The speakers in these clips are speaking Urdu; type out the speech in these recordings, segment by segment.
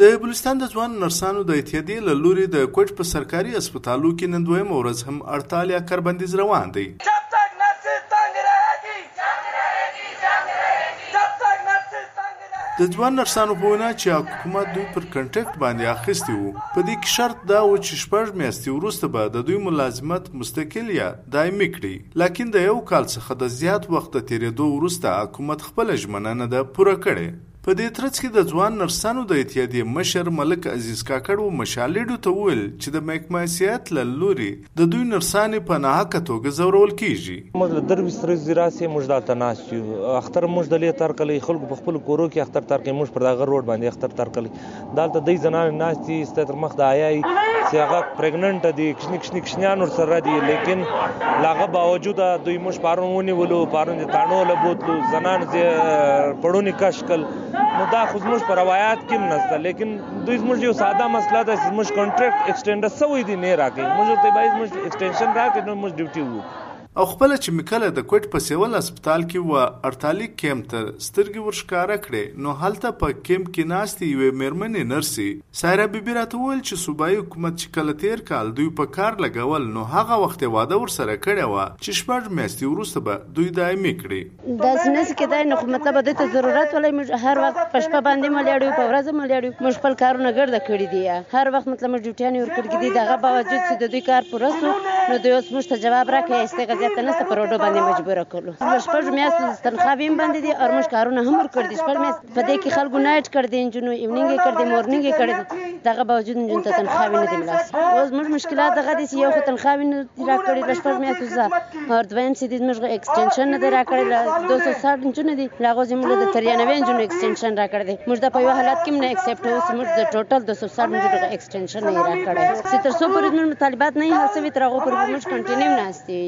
د بلوچستان د ځوان نرسانو د اتحادیې له لوري د کوټ په سرکاري هسپتالو کې نن دویمه ورځ هم اړتال یا کاربندیز روان دی. د ځوان نرسانو په وینا چې حکومت دوی پر کنټرکټ باندې اخیستی وو په دې کې شرط دا و چې شپږ میاشتې وروسته به د دوی ملازمت مستقل یا دایمي کړي. لکن د یو کال څخه د زیات وخت تیرېدو وروسته حکومت خپل ژمنه نه ده پوره کړې. په دې ترڅ کې د ځوان نرسانو د اتحادیې مشر ملک عزیز کاکړ و مشالېډو ته وویل چې د محکمه له لوري د دوی نرسانې په ناحقه توګه زورول کیږي. موږ د درویشت ورځې راسې موږ دلته ناست یو. اختر موږ دلې تر کلی خلکو په خپل کورو کې اختر تر کې موږ پر دغه روډ باندې اختر تر کلی دلته د زنانه ناست ستر مخ د آیای چې هغه پریګننټ دي کښنی کښنی کښنیان ور سره دي. لیکن لاغه باوجود دوی موږ پارونونی ولو پارون دي تانو لبوتلو زنان زه پړونی کشکل نو دا خو زموږ پر روایت کې نسته لیکن دوی زموږ یو ساده مسله ده چې زموږ کانټریکټ ایکسټینډر سوی دي، نه راکې موږ ته بایز موږ ایکسټینشن راکې نو موږ ډیوټي وو. او خپل چې میکله د کوټ په سیول هسپتال کې و ارتالي کیم ته سترګي ورشکاره کړي نو حالت په کیم کې ناشتي وي مرمنې نرسي سایره بیبي راته ویل چې صوبایي حکومت چې کله تیر کال دوی په کار لګول، نو هغه وخت واده ور سره کړی و چې شپږ میاشتې وروسته به دوی دایمي کړي. دا سنس کې دا نو مطلب د ته ضرورت ولې موږ هر وخت په شپه باندې مليړو په ورځ مليړو موږ خپل کارونه ګرځ کړی دی هر وخت مطلب موږ ډیوټیان ور کړی دي دغه باوجود چې د دوی کار پوره نو دوی اوس موږ ته جواب راکړي استغاثه ته نه پروډو باندې مجبور کړو. شپږ میاشتې تنخواه هم باندې دي او موږ کارونه هم ور کړ دي. شپږ میاشتې په دې کې خلکو نایټ کړ دي انجنو ایونینګ کړ دي مورنینګ کړ دي. دغه باوجود انجن ته تنخواه نه دي ملاس اوس موږ مشکلات دغه دي چې یو خو تنخواه نه را کړی شپږ میاشتې زه او دویم چې دې موږ ایکسټنشن نه دی را کړی 260 انجن دي. لاغو زموږ د 93 انجن ایکسټنشن را کړی موږ د په یو حالت کې نه ایکسپټ اوس موږ د ټوټل 260 انجن ایکسټنشن نه را کړی چې تر څو پورې موږ مطالبات نه حاصل تر هغه پورې موږ کنټینیو ناشتي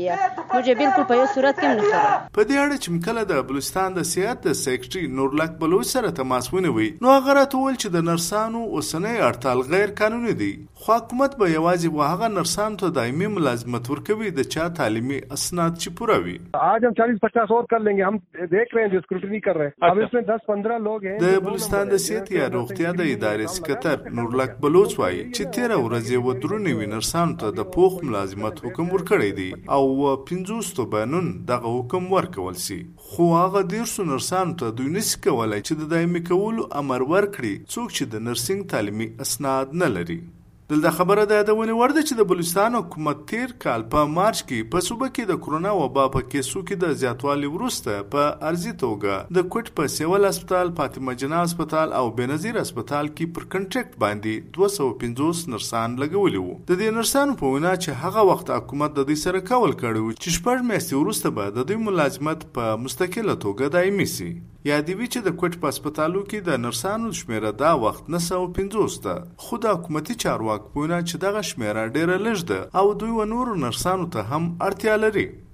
موږ بالکل په یو صورت کې نه په دې اړه چې مکله د بلوچستان د سیاحت د سیکرټري نورلک بلوچ سره تماس ونیوي نو هغه راته ویل چې د نرسانو اوسنۍ اړتال غیر قانوني دي. خو حکومت به یوازې و هغه نرسانو ته دایمي ملازمت ورکوي د چا تعلیمي اسناد چې پوره وي. آج ہم 40 50 اور کر لیں گے ہم دیکھ رہے ہیں جو اسکروٹنی کر رہے ہیں. اب اس میں 10 15 لوگ ہیں۔ د بلوچستان د سیاحت یا روغتیا د ادارې سکتر نورلک بلوچ وایي چې تیر ورځې و درونی نرسانو ته د پوخ ملازمت حکم ورکړی دی او 50 تو بنون دغه حکم ورکول سي. خو هغه ډیر سو نرسانو ته دوی نس کولای چې د دایمي کولو امر ورکړي، څوک چې د نرسنګ تعلیمي اسناد نه لري. دلته خبره ده د ونی ورده چې د بلوچستان حکومت تیر کال په مارچ کې په صوبه کې د کرونا وبا په کیسو کې د زیاتوالي ورسته په ارزي توګه د کوټ په سیول هسپتال، فاطمه جنا هسپتال او بنظیر هسپتال کې پر کنټریکټ باندې 250 نرسان لګولي وو. د دې نرسانو په وینا چې هغه وخت حکومت د دې سره کول کړو چې شپږ میاشتې وروسته به د دوی ملازمت په مستقله توګه دایمي سي. یادوي چې د کوټ په هسپتالو کې د نرسانو شمیره دا وخت 950 ده. خو د حکومتي چارواکو پوینه چې دغه شمیره ډیره لږ ده او دوی و نور نرسانو ته هم اړتیا لري.